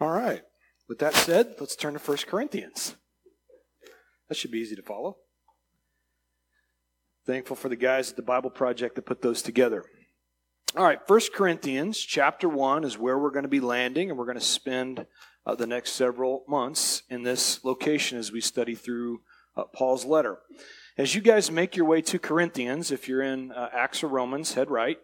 All right. With that said, let's turn to 1 Corinthians. That should be easy to follow. Thankful for the guys at the Bible Project that put those together. All right, 1 Corinthians chapter 1 is where we're going to be landing, and we're going to spend uh, the next several months in this location as we study through uh, Paul's letter. As you guys make your way to Corinthians, if you're in uh, Acts or Romans, head right.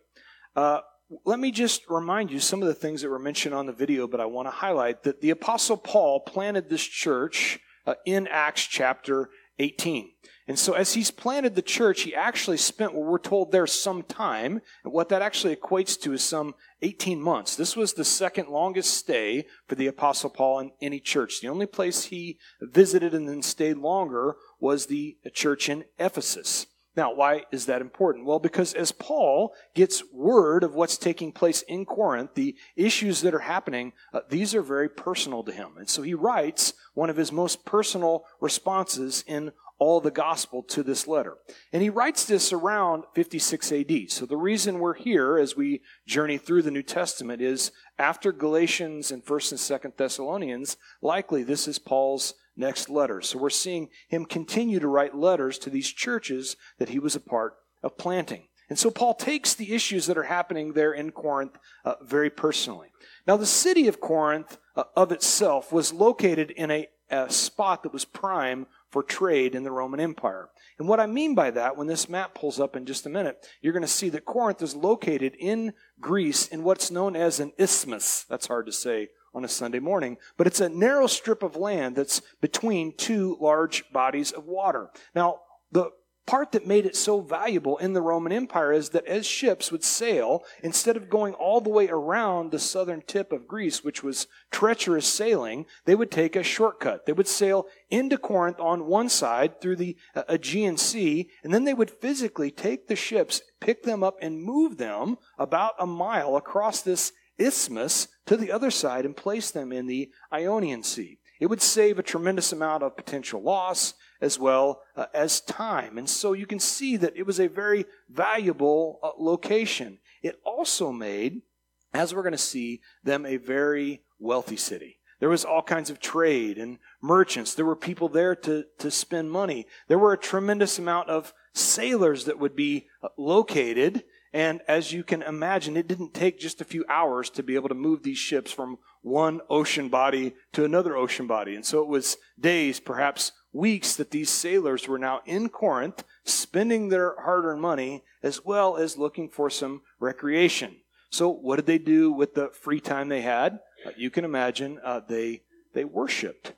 Let me just remind you some of the things that were mentioned on the video, but I want to highlight that the Apostle Paul planted this church uh, in Acts chapter 18. And so, as he's planted the church, he actually spent what we're told there some time. And what that actually equates to is some 18 months. This was the second longest stay for the Apostle Paul in any church. The only place he visited and then stayed longer was the church in Ephesus. Now, why is that important? Well, because as Paul gets word of what's taking place in Corinth, the issues that are happening, uh, these are very personal to him. And so he writes one of his most personal responses in all the gospel to this letter. And he writes this around 56 AD. So the reason we're here as we journey through the New Testament is after Galatians and 1st and 2nd Thessalonians, likely this is Paul's next letter. So we're seeing him continue to write letters to these churches that he was a part of planting. And so Paul takes the issues that are happening there in Corinth uh, very personally. Now, the city of Corinth uh, of itself was located in a, a spot that was prime for trade in the Roman Empire. And what I mean by that, when this map pulls up in just a minute, you're going to see that Corinth is located in Greece in what's known as an isthmus. That's hard to say on a Sunday morning, but it's a narrow strip of land that's between two large bodies of water. Now, the part that made it so valuable in the Roman Empire is that as ships would sail, instead of going all the way around the southern tip of Greece, which was treacherous sailing, they would take a shortcut. They would sail into Corinth on one side through the uh, Aegean Sea, and then they would physically take the ships, pick them up, and move them about a mile across this isthmus to the other side and place them in the Ionian Sea. It would save a tremendous amount of potential loss as well uh, as time. And so you can see that it was a very valuable uh, location. It also made, as we're going to see, them a very wealthy city. There was all kinds of trade and merchants. There were people there to, to spend money. There were a tremendous amount of sailors that would be uh, located and as you can imagine, it didn't take just a few hours to be able to move these ships from one ocean body to another ocean body. And so it was days, perhaps weeks, that these sailors were now in Corinth, spending their hard earned money as well as looking for some recreation. So, what did they do with the free time they had? Uh, you can imagine uh, they, they worshiped.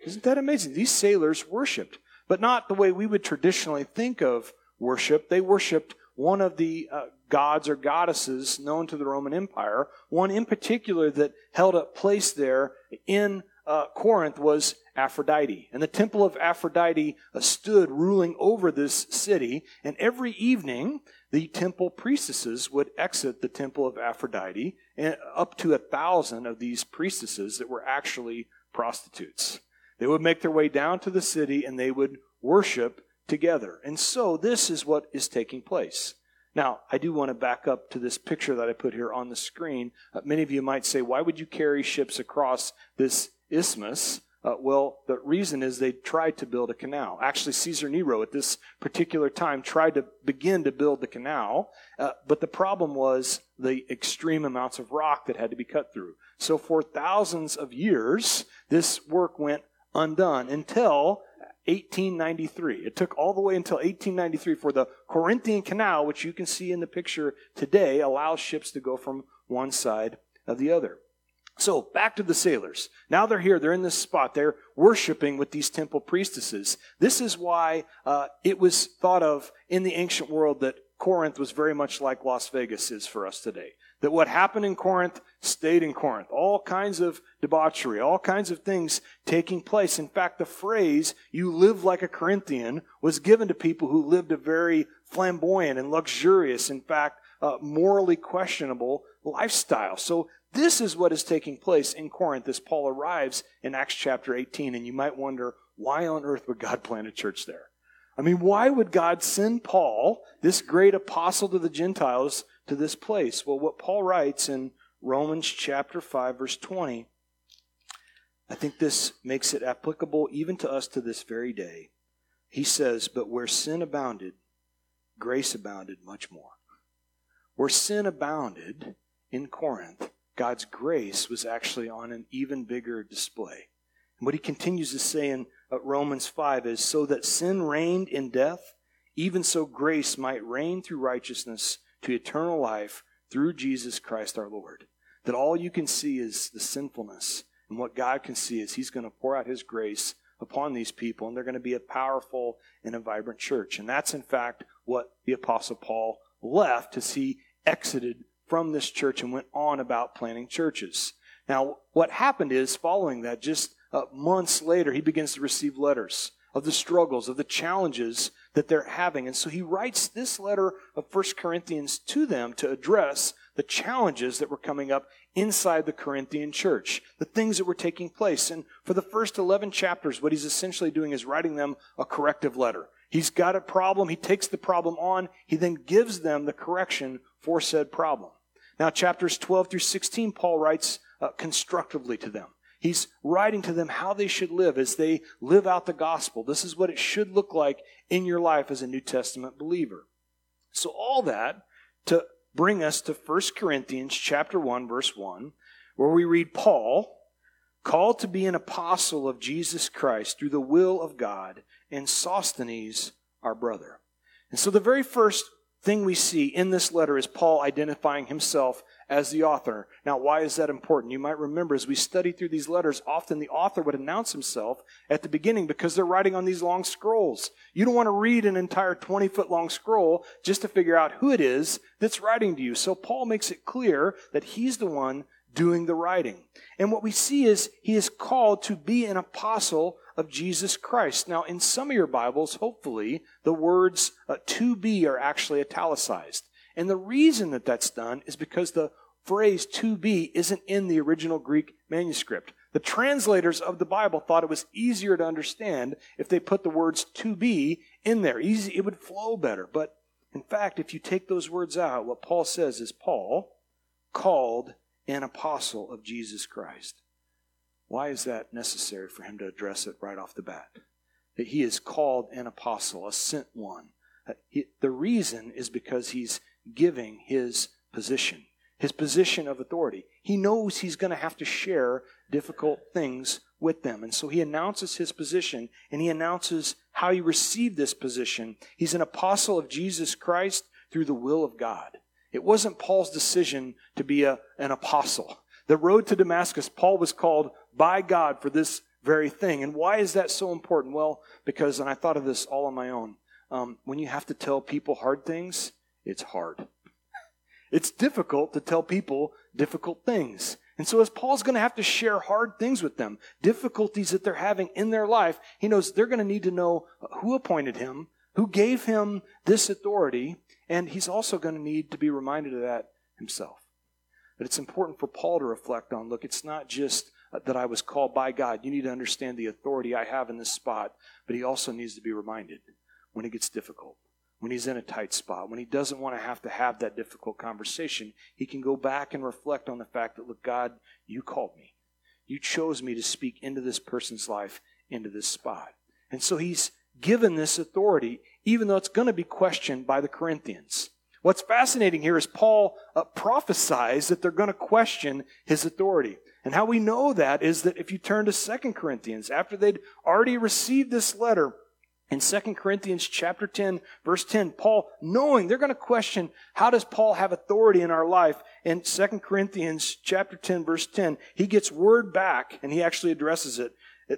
Isn't that amazing? These sailors worshiped, but not the way we would traditionally think of worship. They worshiped one of the uh, gods or goddesses known to the Roman Empire. One in particular that held a place there in uh, Corinth was Aphrodite. And the temple of Aphrodite uh, stood ruling over this city. And every evening, the temple priestesses would exit the temple of Aphrodite, and up to a thousand of these priestesses that were actually prostitutes. They would make their way down to the city and they would worship together. And so this is what is taking place. Now, I do want to back up to this picture that I put here on the screen. Uh, many of you might say, why would you carry ships across this isthmus? Uh, well, the reason is they tried to build a canal. Actually, Caesar Nero at this particular time tried to begin to build the canal, uh, but the problem was the extreme amounts of rock that had to be cut through. So, for thousands of years, this work went undone until 1893. It took all the way until 1893 for the Corinthian Canal, which you can see in the picture today, allows ships to go from one side of the other. So, back to the sailors. Now they're here, they're in this spot, they're worshiping with these temple priestesses. This is why uh, it was thought of in the ancient world that Corinth was very much like Las Vegas is for us today. That what happened in Corinth stayed in Corinth. All kinds of debauchery, all kinds of things taking place. In fact, the phrase, you live like a Corinthian, was given to people who lived a very flamboyant and luxurious, in fact, uh, morally questionable lifestyle. So this is what is taking place in Corinth as Paul arrives in Acts chapter 18. And you might wonder, why on earth would God plant a church there? I mean, why would God send Paul, this great apostle to the Gentiles, to this place? Well, what Paul writes in Romans chapter 5, verse 20 I think this makes it applicable even to us to this very day. He says, But where sin abounded, grace abounded much more. Where sin abounded in Corinth, God's grace was actually on an even bigger display. And what he continues to say in uh, Romans 5 is so that sin reigned in death, even so grace might reign through righteousness to eternal life through Jesus Christ our Lord. That all you can see is the sinfulness, and what God can see is he's going to pour out his grace upon these people, and they're going to be a powerful and a vibrant church. And that's, in fact, what the Apostle Paul left as he exited from this church and went on about planting churches. Now, what happened is, following that, just uh, months later, he begins to receive letters of the struggles, of the challenges that they're having. And so he writes this letter of First Corinthians to them to address the challenges that were coming up inside the Corinthian church, the things that were taking place. And for the first 11 chapters, what he's essentially doing is writing them a corrective letter. He's got a problem, he takes the problem on, he then gives them the correction for said problem. Now, chapters 12 through 16, Paul writes uh, constructively to them. He's writing to them how they should live as they live out the gospel. This is what it should look like in your life as a New Testament believer. So all that to bring us to 1 Corinthians chapter 1 verse 1 where we read Paul called to be an apostle of Jesus Christ through the will of God and Sosthenes our brother. And so the very first thing we see in this letter is Paul identifying himself as the author. Now, why is that important? You might remember as we study through these letters, often the author would announce himself at the beginning because they're writing on these long scrolls. You don't want to read an entire 20 foot long scroll just to figure out who it is that's writing to you. So Paul makes it clear that he's the one doing the writing. And what we see is he is called to be an apostle of Jesus Christ. Now, in some of your Bibles, hopefully, the words uh, to be are actually italicized. And the reason that that's done is because the phrase to be isn't in the original Greek manuscript. The translators of the Bible thought it was easier to understand if they put the words to be in there. Easy, it would flow better. But in fact, if you take those words out, what Paul says is Paul called an apostle of Jesus Christ. Why is that necessary for him to address it right off the bat? That he is called an apostle, a sent one. The reason is because he's giving his position, his position of authority. He knows he's going to have to share difficult things with them. And so he announces his position and he announces how he received this position. He's an apostle of Jesus Christ through the will of God. It wasn't Paul's decision to be a, an apostle. The road to Damascus, Paul was called by God for this very thing. And why is that so important? Well, because, and I thought of this all on my own, um, when you have to tell people hard things, it's hard. It's difficult to tell people difficult things. And so, as Paul's going to have to share hard things with them, difficulties that they're having in their life, he knows they're going to need to know who appointed him, who gave him this authority, and he's also going to need to be reminded of that himself. But it's important for Paul to reflect on look, it's not just uh, that I was called by God. You need to understand the authority I have in this spot, but he also needs to be reminded when it gets difficult when he's in a tight spot, when he doesn't want to have to have that difficult conversation, he can go back and reflect on the fact that, look, God, you called me. You chose me to speak into this person's life, into this spot. And so he's given this authority, even though it's going to be questioned by the Corinthians. What's fascinating here is Paul uh, prophesies that they're going to question his authority. And how we know that is that if you turn to Second Corinthians, after they'd already received this letter, in 2 Corinthians chapter 10, verse 10, Paul, knowing they're going to question, how does Paul have authority in our life? In 2 Corinthians chapter 10, verse 10, he gets word back, and he actually addresses it,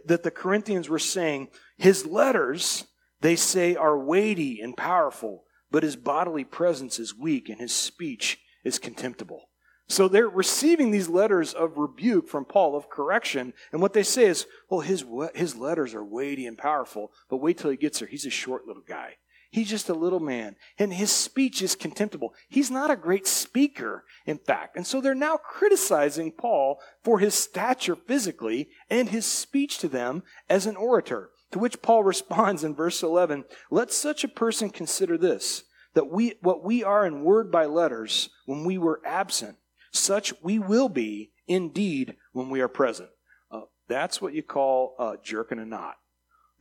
that the Corinthians were saying, his letters, they say, are weighty and powerful, but his bodily presence is weak and his speech is contemptible. So they're receiving these letters of rebuke from Paul, of correction. And what they say is, well, his, his letters are weighty and powerful, but wait till he gets there. He's a short little guy. He's just a little man. And his speech is contemptible. He's not a great speaker, in fact. And so they're now criticizing Paul for his stature physically and his speech to them as an orator. To which Paul responds in verse 11, let such a person consider this, that we, what we are in word by letters when we were absent such we will be indeed when we are present. Uh, That's what you call uh, jerking a knot.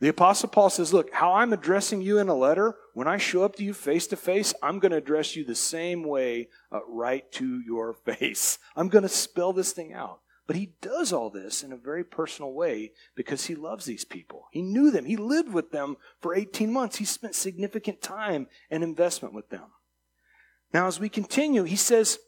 The Apostle Paul says, Look, how I'm addressing you in a letter, when I show up to you face to face, I'm going to address you the same way uh, right to your face. I'm going to spell this thing out. But he does all this in a very personal way because he loves these people. He knew them, he lived with them for 18 months, he spent significant time and investment with them. Now, as we continue, he says,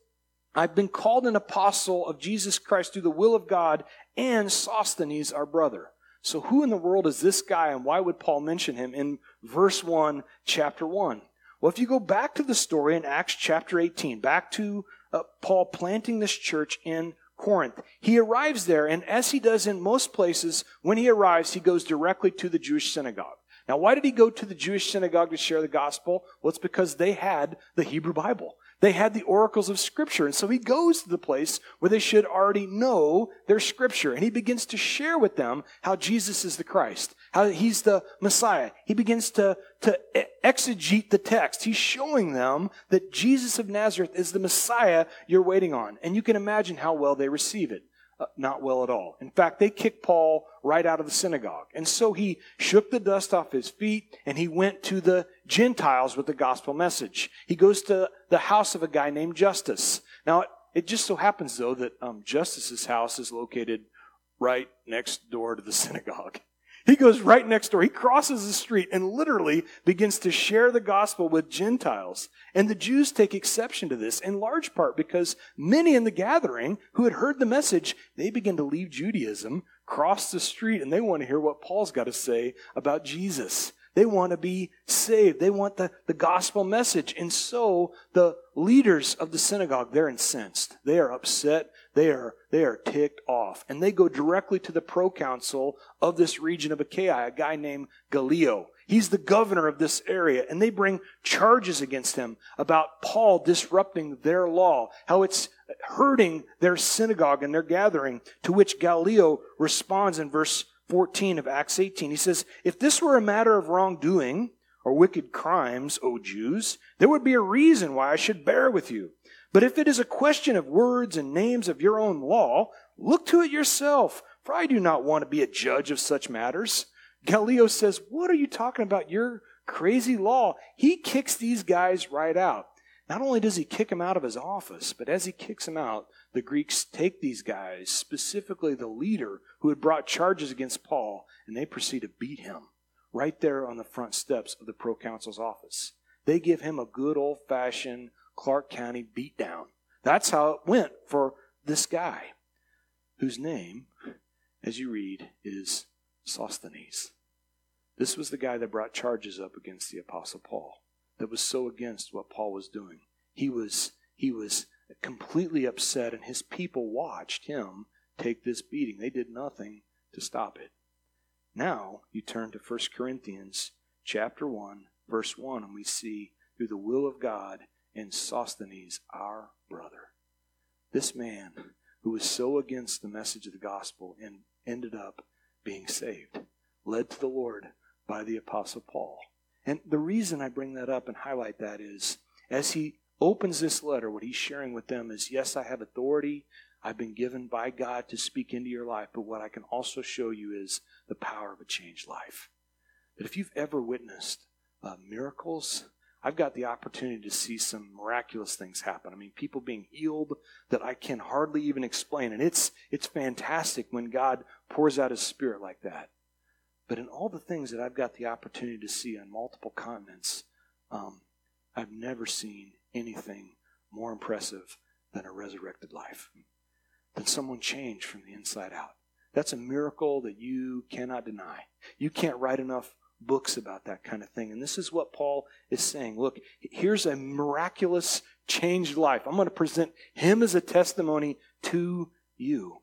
I've been called an apostle of Jesus Christ through the will of God and Sosthenes, our brother. So, who in the world is this guy, and why would Paul mention him in verse 1, chapter 1? Well, if you go back to the story in Acts chapter 18, back to uh, Paul planting this church in Corinth, he arrives there, and as he does in most places, when he arrives, he goes directly to the Jewish synagogue. Now, why did he go to the Jewish synagogue to share the gospel? Well, it's because they had the Hebrew Bible. They had the oracles of Scripture. And so he goes to the place where they should already know their Scripture. And he begins to share with them how Jesus is the Christ, how he's the Messiah. He begins to, to exegete the text. He's showing them that Jesus of Nazareth is the Messiah you're waiting on. And you can imagine how well they receive it. Uh, not well at all. In fact, they kick Paul right out of the synagogue. And so he shook the dust off his feet and he went to the Gentiles with the gospel message. He goes to the house of a guy named Justus. Now, it just so happens, though, that um, Justus's house is located right next door to the synagogue. He goes right next door. He crosses the street and literally begins to share the gospel with Gentiles. And the Jews take exception to this in large part because many in the gathering who had heard the message, they begin to leave Judaism, cross the street, and they want to hear what Paul's got to say about Jesus. They want to be saved. They want the, the gospel message. And so the leaders of the synagogue, they're incensed. They are upset. They are, they are ticked off. And they go directly to the proconsul of this region of Achaia, a guy named Gallio. He's the governor of this area. And they bring charges against him about Paul disrupting their law, how it's hurting their synagogue and their gathering, to which Galileo responds in verse 14 of Acts 18. He says, If this were a matter of wrongdoing or wicked crimes, O Jews, there would be a reason why I should bear with you. But if it is a question of words and names of your own law, look to it yourself, for I do not want to be a judge of such matters. Galileo says, What are you talking about? Your crazy law. He kicks these guys right out. Not only does he kick him out of his office, but as he kicks him out, the Greeks take these guys, specifically the leader who had brought charges against Paul, and they proceed to beat him right there on the front steps of the proconsul's office. They give him a good old fashioned Clark County beatdown. That's how it went for this guy, whose name, as you read, is Sosthenes. This was the guy that brought charges up against the Apostle Paul, that was so against what Paul was doing. He was, he was completely upset, and his people watched him take this beating. They did nothing to stop it. Now you turn to 1 Corinthians chapter 1, verse 1, and we see through the will of God and Sosthenes, our brother. This man who was so against the message of the gospel and ended up being saved, led to the Lord by the Apostle Paul. And the reason I bring that up and highlight that is as he opens this letter, what he's sharing with them is yes, I have authority. I've been given by God to speak into your life, but what I can also show you is the power of a changed life. That if you've ever witnessed uh, miracles, I've got the opportunity to see some miraculous things happen. I mean, people being healed that I can hardly even explain. And it's, it's fantastic when God pours out his spirit like that. But in all the things that I've got the opportunity to see on multiple continents, um, I've never seen anything more impressive than a resurrected life, than someone changed from the inside out. That's a miracle that you cannot deny. You can't write enough books about that kind of thing. And this is what Paul is saying. Look, here's a miraculous changed life. I'm going to present him as a testimony to you.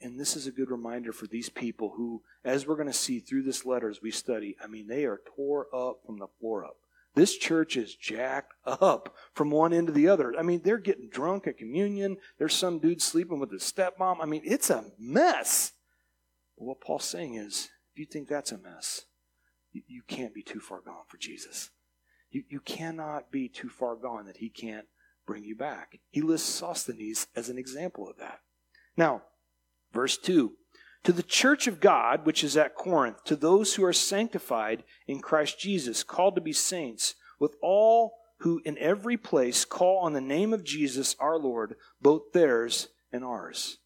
And this is a good reminder for these people who, as we're going to see through this letter as we study, I mean, they are tore up from the floor up. This church is jacked up from one end to the other. I mean, they're getting drunk at communion. There's some dude sleeping with his stepmom. I mean, it's a mess. But what Paul's saying is, if you think that's a mess, you, can't be too far gone for Jesus. You, you cannot be too far gone that he can't bring you back. He lists Sosthenes as an example of that. Now, verse 2 To the church of God, which is at Corinth, to those who are sanctified in Christ Jesus, called to be saints, with all who in every place call on the name of Jesus our Lord, both theirs and ours.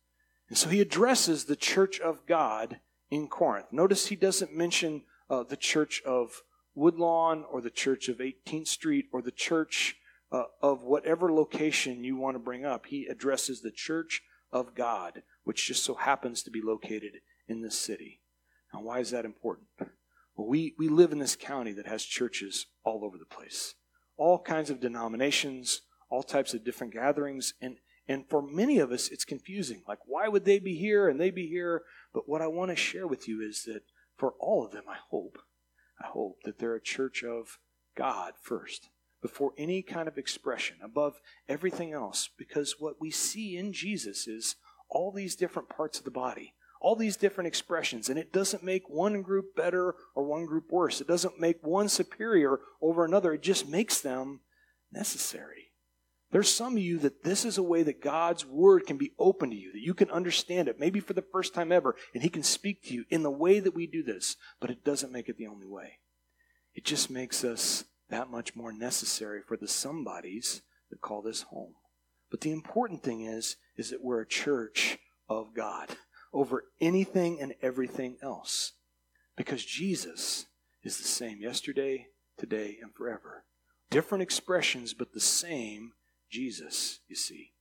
And so he addresses the church of God in Corinth. Notice he doesn't mention uh, the church of Woodlawn or the church of 18th Street or the church uh, of whatever location you want to bring up. He addresses the church of God, which just so happens to be located in this city. Now, why is that important? Well, we, we live in this county that has churches all over the place, all kinds of denominations, all types of different gatherings, and and for many of us, it's confusing. Like, why would they be here and they be here? But what I want to share with you is that for all of them, I hope, I hope that they're a church of God first, before any kind of expression, above everything else, because what we see in Jesus is all these different parts of the body, all these different expressions, and it doesn't make one group better or one group worse. It doesn't make one superior over another. It just makes them necessary. There's some of you that this is a way that God's word can be open to you, that you can understand it, maybe for the first time ever, and He can speak to you in the way that we do this, but it doesn't make it the only way. It just makes us that much more necessary for the somebodies that call this home. But the important thing is, is that we're a church of God over anything and everything else. Because Jesus is the same yesterday, today, and forever. Different expressions, but the same Jesus, you see.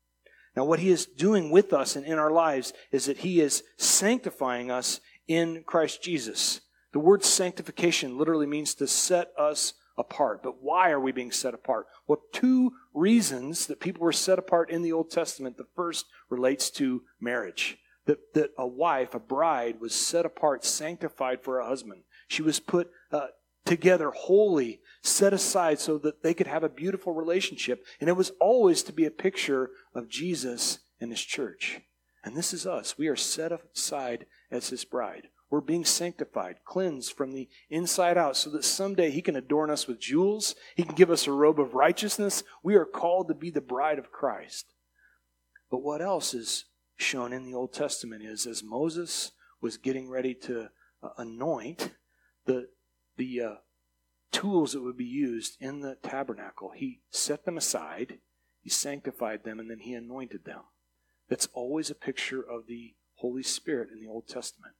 Now, what he is doing with us and in our lives is that he is sanctifying us in Christ Jesus. The word sanctification literally means to set us apart. But why are we being set apart? Well, two reasons that people were set apart in the Old Testament. The first relates to marriage. That, that a wife, a bride, was set apart, sanctified for a husband. She was put uh, together holy, set aside so that they could have a beautiful relationship. And it was always to be a picture of Jesus and his church. And this is us. We are set aside as his bride. We're being sanctified, cleansed from the inside out, so that someday He can adorn us with jewels. He can give us a robe of righteousness. We are called to be the bride of Christ. But what else is shown in the Old Testament is as Moses was getting ready to uh, anoint the, the uh, tools that would be used in the tabernacle, he set them aside, he sanctified them, and then he anointed them. That's always a picture of the Holy Spirit in the Old Testament.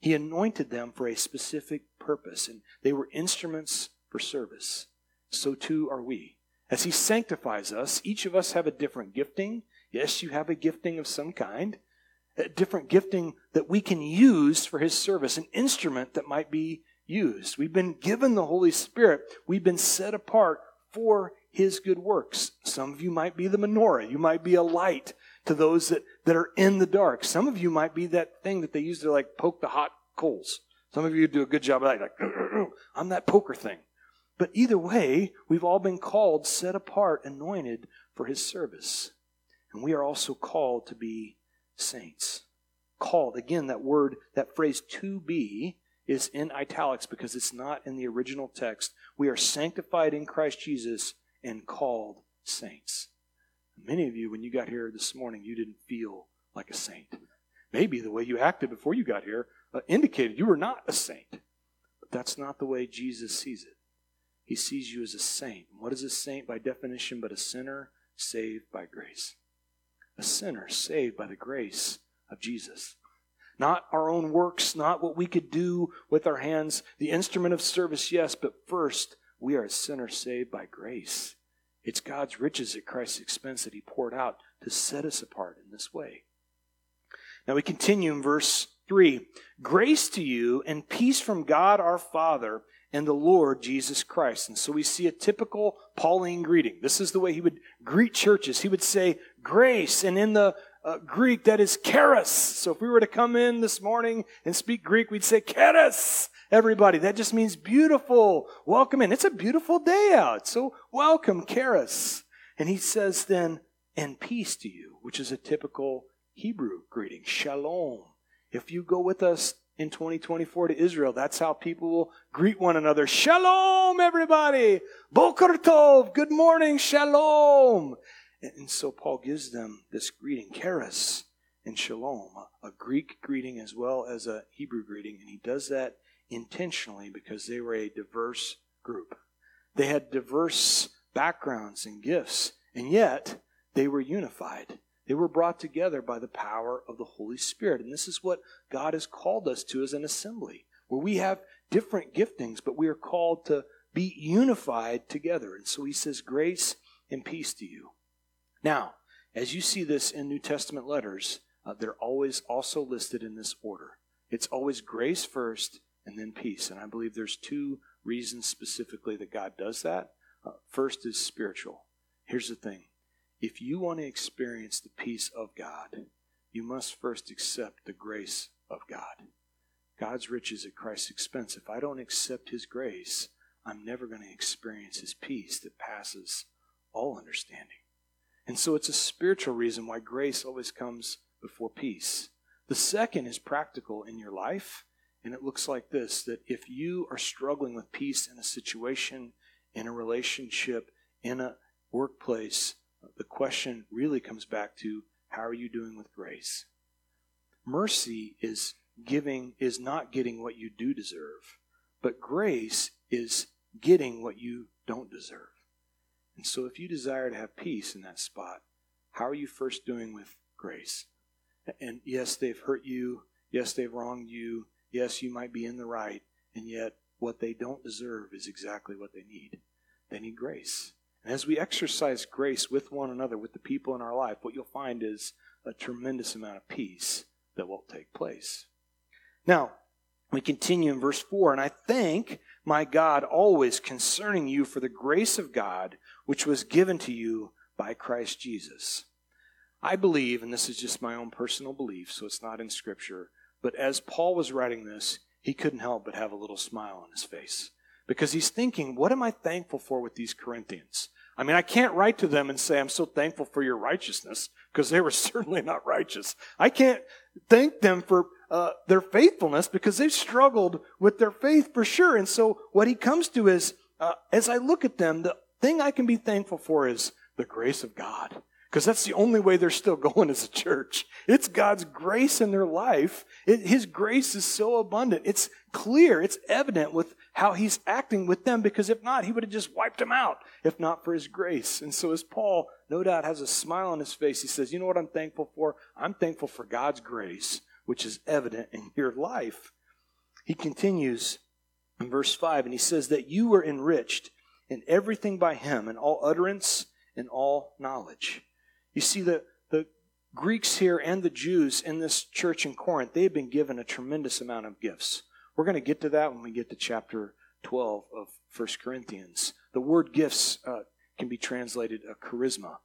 He anointed them for a specific purpose, and they were instruments for service. So too are we. As He sanctifies us, each of us have a different gifting. Yes, you have a gifting of some kind, a different gifting that we can use for His service, an instrument that might be used. We've been given the Holy Spirit. We've been set apart for His good works. Some of you might be the menorah. You might be a light to those that, that are in the dark. Some of you might be that thing that they use to like poke the hot coals. Some of you do a good job of that. Like, I'm that poker thing. But either way, we've all been called, set apart, anointed for his service. And we are also called to be saints. Called. Again, that word, that phrase to be, is in italics because it's not in the original text. We are sanctified in Christ Jesus and called saints. Many of you, when you got here this morning, you didn't feel like a saint. Maybe the way you acted before you got here uh, indicated you were not a saint. But that's not the way Jesus sees it. He sees you as a saint. What is a saint by definition but a sinner saved by grace? A sinner saved by the grace of Jesus. Not our own works, not what we could do with our hands, the instrument of service, yes, but first, we are a sinner saved by grace. It's God's riches at Christ's expense that He poured out to set us apart in this way. Now we continue in verse 3 Grace to you and peace from God our Father and the Lord Jesus Christ. And so we see a typical Pauline greeting. This is the way he would greet churches. He would say grace, and in the uh, Greek, that is charis. So if we were to come in this morning and speak Greek, we'd say charis, everybody. That just means beautiful. Welcome in. It's a beautiful day out. So welcome, charis. And he says then, and peace to you, which is a typical Hebrew greeting. Shalom. If you go with us in 2024 to Israel, that's how people will greet one another. Shalom, everybody. Boker tov. Good morning. Shalom. And so Paul gives them this greeting, charis. and shalom, a Greek greeting as well as a Hebrew greeting. And he does that intentionally because they were a diverse group. They had diverse backgrounds and gifts, and yet they were unified. They were brought together by the power of the Holy Spirit. And this is what God has called us to as an assembly, where we have different giftings, but we are called to be unified together. And so he says, Grace and peace to you. Now, as you see this in New Testament letters, uh, they're always also listed in this order. It's always grace first and then peace. And I believe there's two reasons specifically that God does that. Uh, first is spiritual. Here's the thing if you want to experience the peace of God, you must first accept the grace of God. God's riches at Christ's expense. If I don't accept His grace, I'm never going to experience His peace that passes all understanding. And so it's a spiritual reason why grace always comes before peace. The second is practical in your life, and it looks like this that if you are struggling with peace in a situation, in a relationship, in a workplace, the question really comes back to how are you doing with grace? Mercy is giving is not getting what you do deserve, but grace is getting what you don't deserve. And so if you desire to have peace in that spot, how are you first doing with grace? And yes, they've hurt you. Yes, they've wronged you. Yes, you might be in the right. And yet, what they don't deserve is exactly what they need. They need grace. And as we exercise grace with one another, with the people in our life, what you'll find is a tremendous amount of peace that will take place. Now, we continue in verse 4 And I thank my God always concerning you for the grace of God which was given to you by Christ Jesus. I believe, and this is just my own personal belief, so it's not in Scripture, but as Paul was writing this, he couldn't help but have a little smile on his face because he's thinking, what am I thankful for with these Corinthians? I mean, I can't write to them and say, I'm so thankful for your righteousness, because they were certainly not righteous. I can't thank them for uh, their faithfulness because they've struggled with their faith for sure. And so what he comes to is, uh, as I look at them, the thing I can be thankful for is the grace of God. Because that's the only way they're still going as a church. It's God's grace in their life. It, his grace is so abundant. It's clear. It's evident with how he's acting with them because if not, he would have just wiped them out if not for his grace. And so, as Paul no doubt has a smile on his face, he says, You know what I'm thankful for? I'm thankful for God's grace, which is evident in your life. He continues in verse 5, and he says that you were enriched in everything by him, in all utterance and all knowledge. You see, the, the Greeks here and the Jews in this church in Corinth, they have been given a tremendous amount of gifts. We're going to get to that when we get to chapter 12 of 1 Corinthians. The word gifts uh, can be translated a charisma.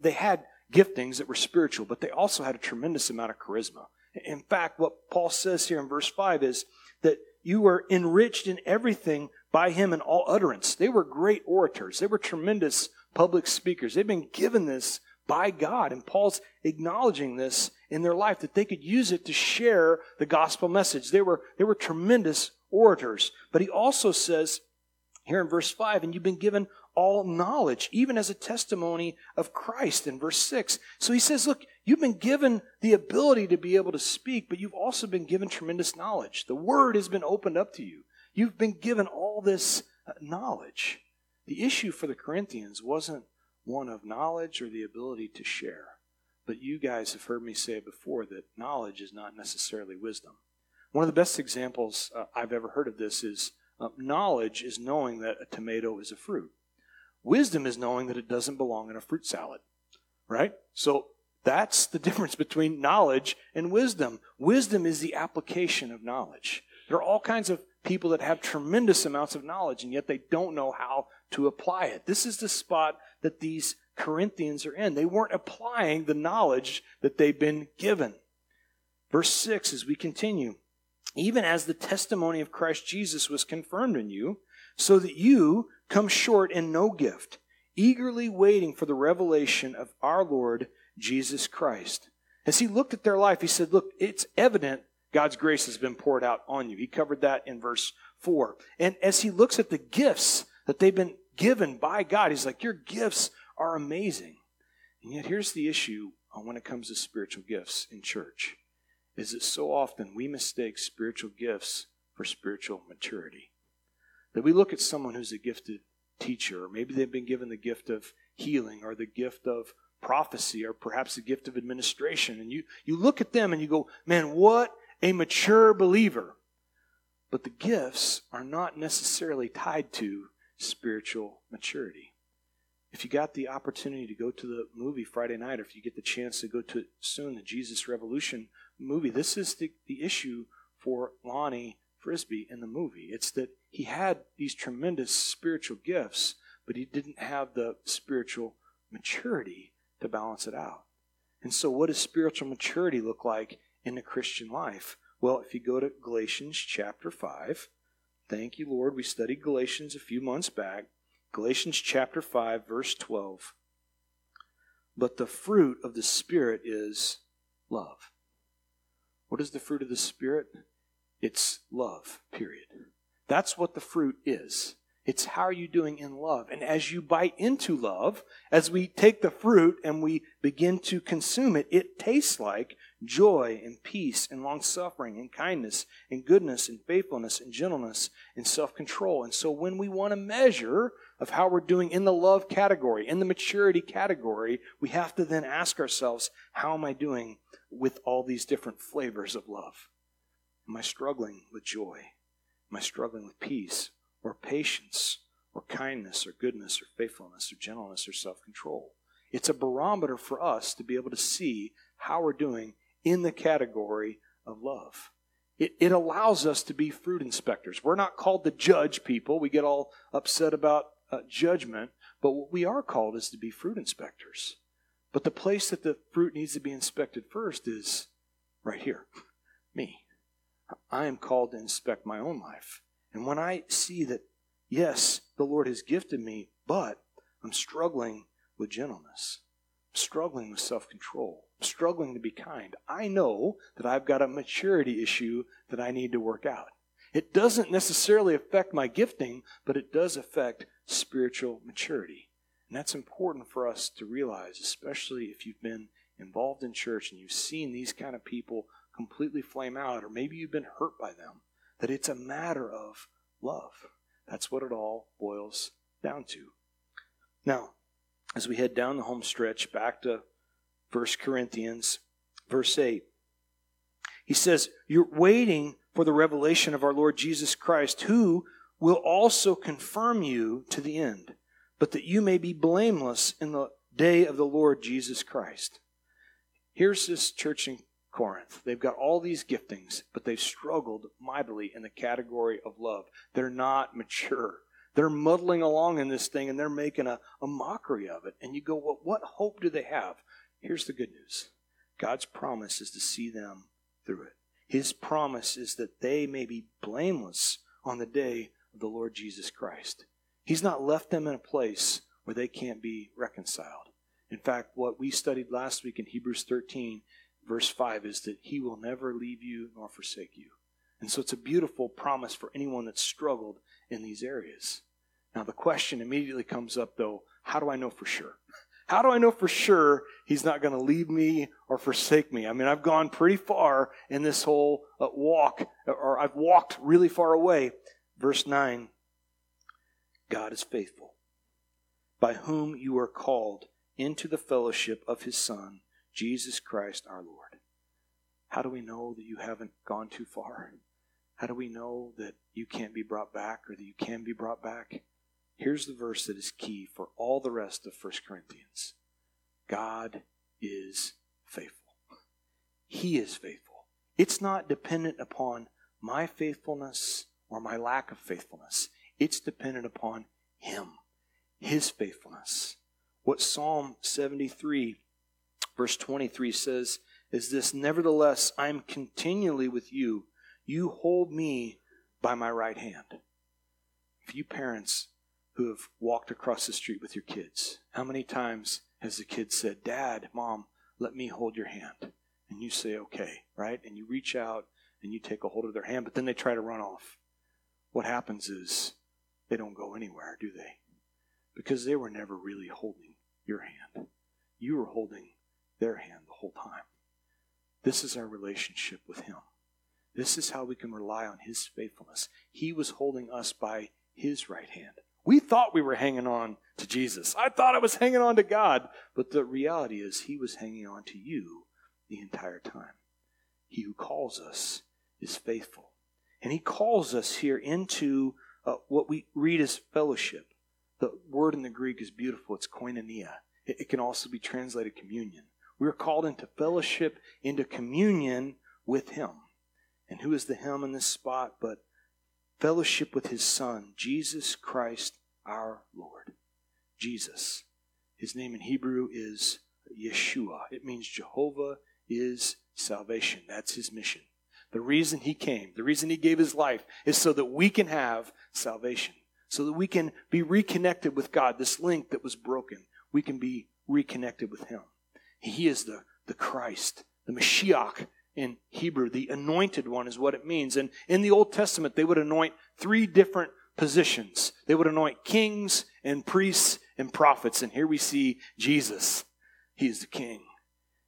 They had giftings that were spiritual, but they also had a tremendous amount of charisma. In fact, what Paul says here in verse 5 is that you were enriched in everything by him in all utterance. They were great orators, they were tremendous public speakers. They've been given this by God. And Paul's acknowledging this in their life that they could use it to share the gospel message. They were, they were tremendous orators. But he also says here in verse 5, and you've been given all knowledge, even as a testimony of Christ in verse 6. So he says, look, you've been given the ability to be able to speak, but you've also been given tremendous knowledge. The word has been opened up to you. You've been given all this uh, knowledge. The issue for the Corinthians wasn't one of knowledge or the ability to share. But you guys have heard me say before that knowledge is not necessarily wisdom. One of the best examples uh, I've ever heard of this is uh, knowledge is knowing that a tomato is a fruit. Wisdom is knowing that it doesn't belong in a fruit salad, right? So that's the difference between knowledge and wisdom. Wisdom is the application of knowledge. There are all kinds of people that have tremendous amounts of knowledge and yet they don't know how to apply it. This is the spot that these Corinthians are in. They weren't applying the knowledge that they've been given. Verse 6 as we continue even as the testimony of Christ Jesus was confirmed in you, so that you come short in no gift, eagerly waiting for the revelation of our Lord Jesus Christ. As he looked at their life, he said, Look, it's evident God's grace has been poured out on you. He covered that in verse 4. And as he looks at the gifts that they've been given by God. He's like, Your gifts are amazing. And yet, here's the issue when it comes to spiritual gifts in church is that so often we mistake spiritual gifts for spiritual maturity. That we look at someone who's a gifted teacher, or maybe they've been given the gift of healing or the gift of prophecy or perhaps the gift of administration, and you, you look at them and you go, man, what a mature believer. But the gifts are not necessarily tied to spiritual maturity. If you got the opportunity to go to the movie Friday night, or if you get the chance to go to soon the Jesus Revolution movie, this is the, the issue for Lonnie Frisbee in the movie. It's that he had these tremendous spiritual gifts, but he didn't have the spiritual maturity to balance it out. And so, what does spiritual maturity look like in the Christian life? Well, if you go to Galatians chapter 5, thank you, Lord. We studied Galatians a few months back. Galatians chapter 5, verse 12. But the fruit of the Spirit is love. What is the fruit of the Spirit? It's love, period. That's what the fruit is. It's how are you doing in love? And as you bite into love, as we take the fruit and we begin to consume it, it tastes like joy and peace and long suffering and kindness and goodness and faithfulness and gentleness and self control. And so when we want to measure of how we're doing in the love category, in the maturity category, we have to then ask ourselves, how am I doing with all these different flavors of love? Am I struggling with joy? Am I struggling with peace or patience or kindness or goodness or faithfulness or gentleness or self control? It's a barometer for us to be able to see how we're doing in the category of love. It, it allows us to be fruit inspectors. We're not called to judge people. We get all upset about uh, judgment, but what we are called is to be fruit inspectors. But the place that the fruit needs to be inspected first is right here me. I am called to inspect my own life. And when I see that, yes, the Lord has gifted me, but I'm struggling with gentleness, I'm struggling with self control, struggling to be kind, I know that I've got a maturity issue that I need to work out. It doesn't necessarily affect my gifting, but it does affect spiritual maturity. And that's important for us to realize, especially if you've been involved in church and you've seen these kind of people completely flame out, or maybe you've been hurt by them, that it's a matter of love. That's what it all boils down to. Now, as we head down the home stretch back to 1 Corinthians, verse 8, he says, You're waiting for the revelation of our Lord Jesus Christ, who will also confirm you to the end, but that you may be blameless in the day of the Lord Jesus Christ. Here's this church in Corinth. They've got all these giftings, but they've struggled mightily in the category of love. They're not mature. They're muddling along in this thing and they're making a, a mockery of it. And you go, well, what hope do they have? Here's the good news God's promise is to see them through it. His promise is that they may be blameless on the day of the Lord Jesus Christ. He's not left them in a place where they can't be reconciled. In fact, what we studied last week in Hebrews 13 verse 5 is that he will never leave you nor forsake you. And so it's a beautiful promise for anyone that's struggled in these areas. Now, the question immediately comes up, though how do I know for sure? How do I know for sure he's not going to leave me or forsake me? I mean, I've gone pretty far in this whole uh, walk, or I've walked really far away. Verse 9 God is faithful, by whom you are called into the fellowship of his Son Jesus Christ our Lord. How do we know that you haven't gone too far? How do we know that you can't be brought back or that you can be brought back? Here's the verse that is key for all the rest of 1 Corinthians God is faithful. He is faithful. It's not dependent upon my faithfulness or my lack of faithfulness, it's dependent upon Him, His faithfulness. What Psalm 73 verse 23 says, is this Nevertheless, I am continually with you. You hold me by my right hand. If you parents who have walked across the street with your kids, how many times has the kid said, Dad, Mom, let me hold your hand? And you say, Okay, right? And you reach out and you take a hold of their hand, but then they try to run off. What happens is they don't go anywhere, do they? Because they were never really holding your hand. You were holding their hand the whole time. This is our relationship with Him. This is how we can rely on His faithfulness. He was holding us by His right hand. We thought we were hanging on to Jesus. I thought I was hanging on to God. But the reality is, He was hanging on to you the entire time. He who calls us is faithful. And He calls us here into uh, what we read as fellowship. The word in the Greek is beautiful. It's koinonia. It, it can also be translated communion. We're called into fellowship, into communion with Him. And who is the Him in this spot but fellowship with His Son, Jesus Christ our Lord? Jesus. His name in Hebrew is Yeshua. It means Jehovah is salvation. That's His mission. The reason He came, the reason He gave His life, is so that we can have salvation, so that we can be reconnected with God. This link that was broken, we can be reconnected with Him. He is the, the Christ, the Mashiach in Hebrew. The anointed one is what it means. And in the Old Testament, they would anoint three different positions. They would anoint kings and priests and prophets. And here we see Jesus. He is the king.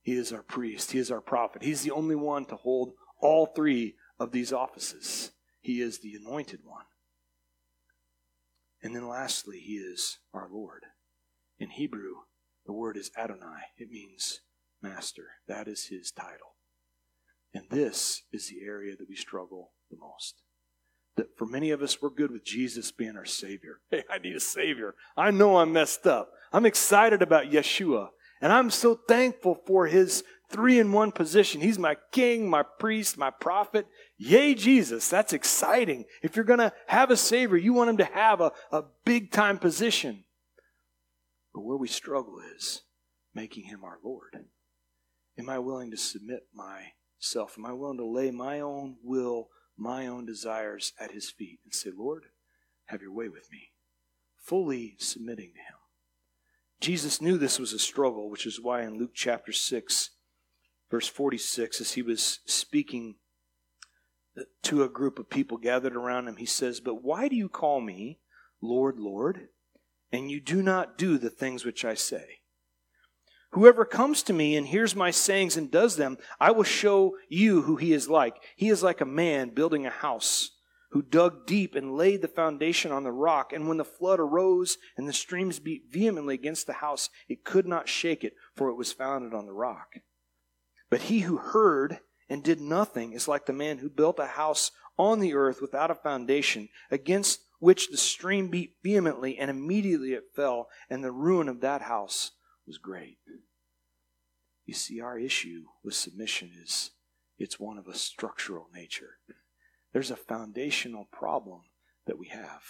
He is our priest. He is our prophet. He's the only one to hold all three of these offices. He is the anointed one. And then lastly, he is our Lord. In Hebrew, the word is Adonai. It means master. That is his title. And this is the area that we struggle the most. That for many of us, we're good with Jesus being our Savior. Hey, I need a Savior. I know I'm messed up. I'm excited about Yeshua. And I'm so thankful for his three in one position. He's my king, my priest, my prophet. Yay, Jesus. That's exciting. If you're going to have a Savior, you want him to have a, a big time position. But where we struggle is making him our Lord. Am I willing to submit myself? Am I willing to lay my own will, my own desires at his feet and say, Lord, have your way with me? Fully submitting to him. Jesus knew this was a struggle, which is why in Luke chapter 6, verse 46, as he was speaking to a group of people gathered around him, he says, But why do you call me Lord, Lord? And you do not do the things which I say. Whoever comes to me and hears my sayings and does them, I will show you who he is like. He is like a man building a house who dug deep and laid the foundation on the rock. And when the flood arose and the streams beat vehemently against the house, it could not shake it, for it was founded on the rock. But he who heard and did nothing is like the man who built a house on the earth without a foundation, against which the stream beat vehemently, and immediately it fell, and the ruin of that house was great. You see, our issue with submission is it's one of a structural nature. There's a foundational problem that we have.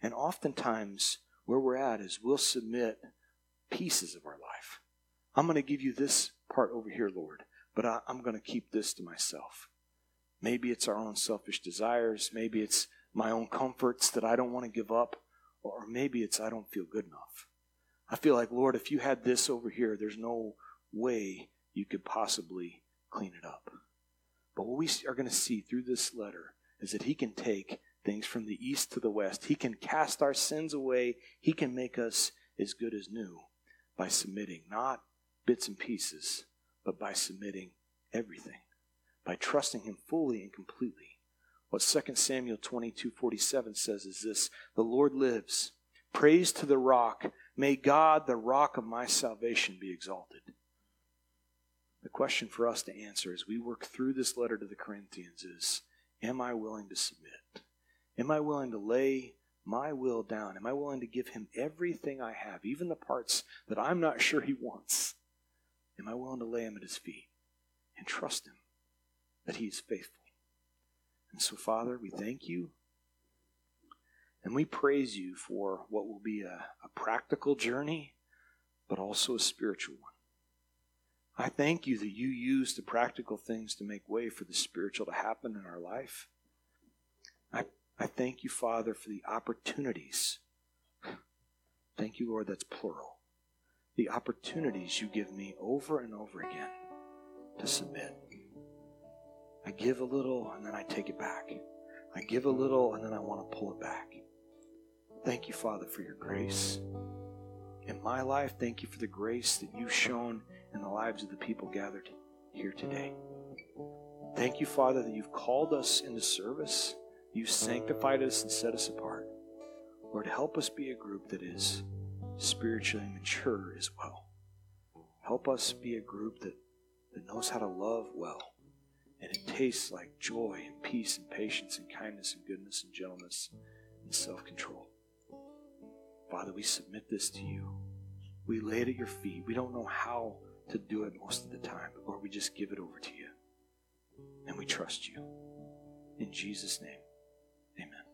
And oftentimes, where we're at is we'll submit pieces of our life. I'm going to give you this part over here, Lord, but I, am going to keep this to myself. Maybe it's our own selfish desires. Maybe it's my own comforts that I don't want to give up, or maybe it's I don't feel good enough. I feel like, Lord, if you had this over here, there's no way you could possibly clean it up. But what we are going to see through this letter is that He can take things from the east to the west. He can cast our sins away. He can make us as good as new by submitting, not bits and pieces, but by submitting everything, by trusting Him fully and completely. What 2 Samuel 22:47 says is this The Lord lives. Praise to the rock. May God, the rock of my salvation, be exalted. The question for us to answer as we work through this letter to the Corinthians is Am I willing to submit? Am I willing to lay my will down? Am I willing to give him everything I have, even the parts that I'm not sure he wants? Am I willing to lay him at his feet and trust him that he is faithful? And so, Father, we thank you. And we praise you for what will be a, a practical journey, but also a spiritual one. I thank you that you use the practical things to make way for the spiritual to happen in our life. I, I thank you, Father, for the opportunities. Thank you, Lord, that's plural. The opportunities you give me over and over again to submit. I give a little and then I take it back. I give a little and then I want to pull it back. Thank you, Father, for your grace. In my life, thank you for the grace that you've shown in the lives of the people gathered here today. Thank you, Father, that you've called us into service. You've sanctified us and set us apart. Lord, help us be a group that is spiritually mature as well. Help us be a group that, that knows how to love well. And it tastes like joy and peace and patience and kindness and goodness and gentleness and self control. Father, we submit this to you. We lay it at your feet. We don't know how to do it most of the time, but Lord, we just give it over to you. And we trust you. In Jesus' name, amen.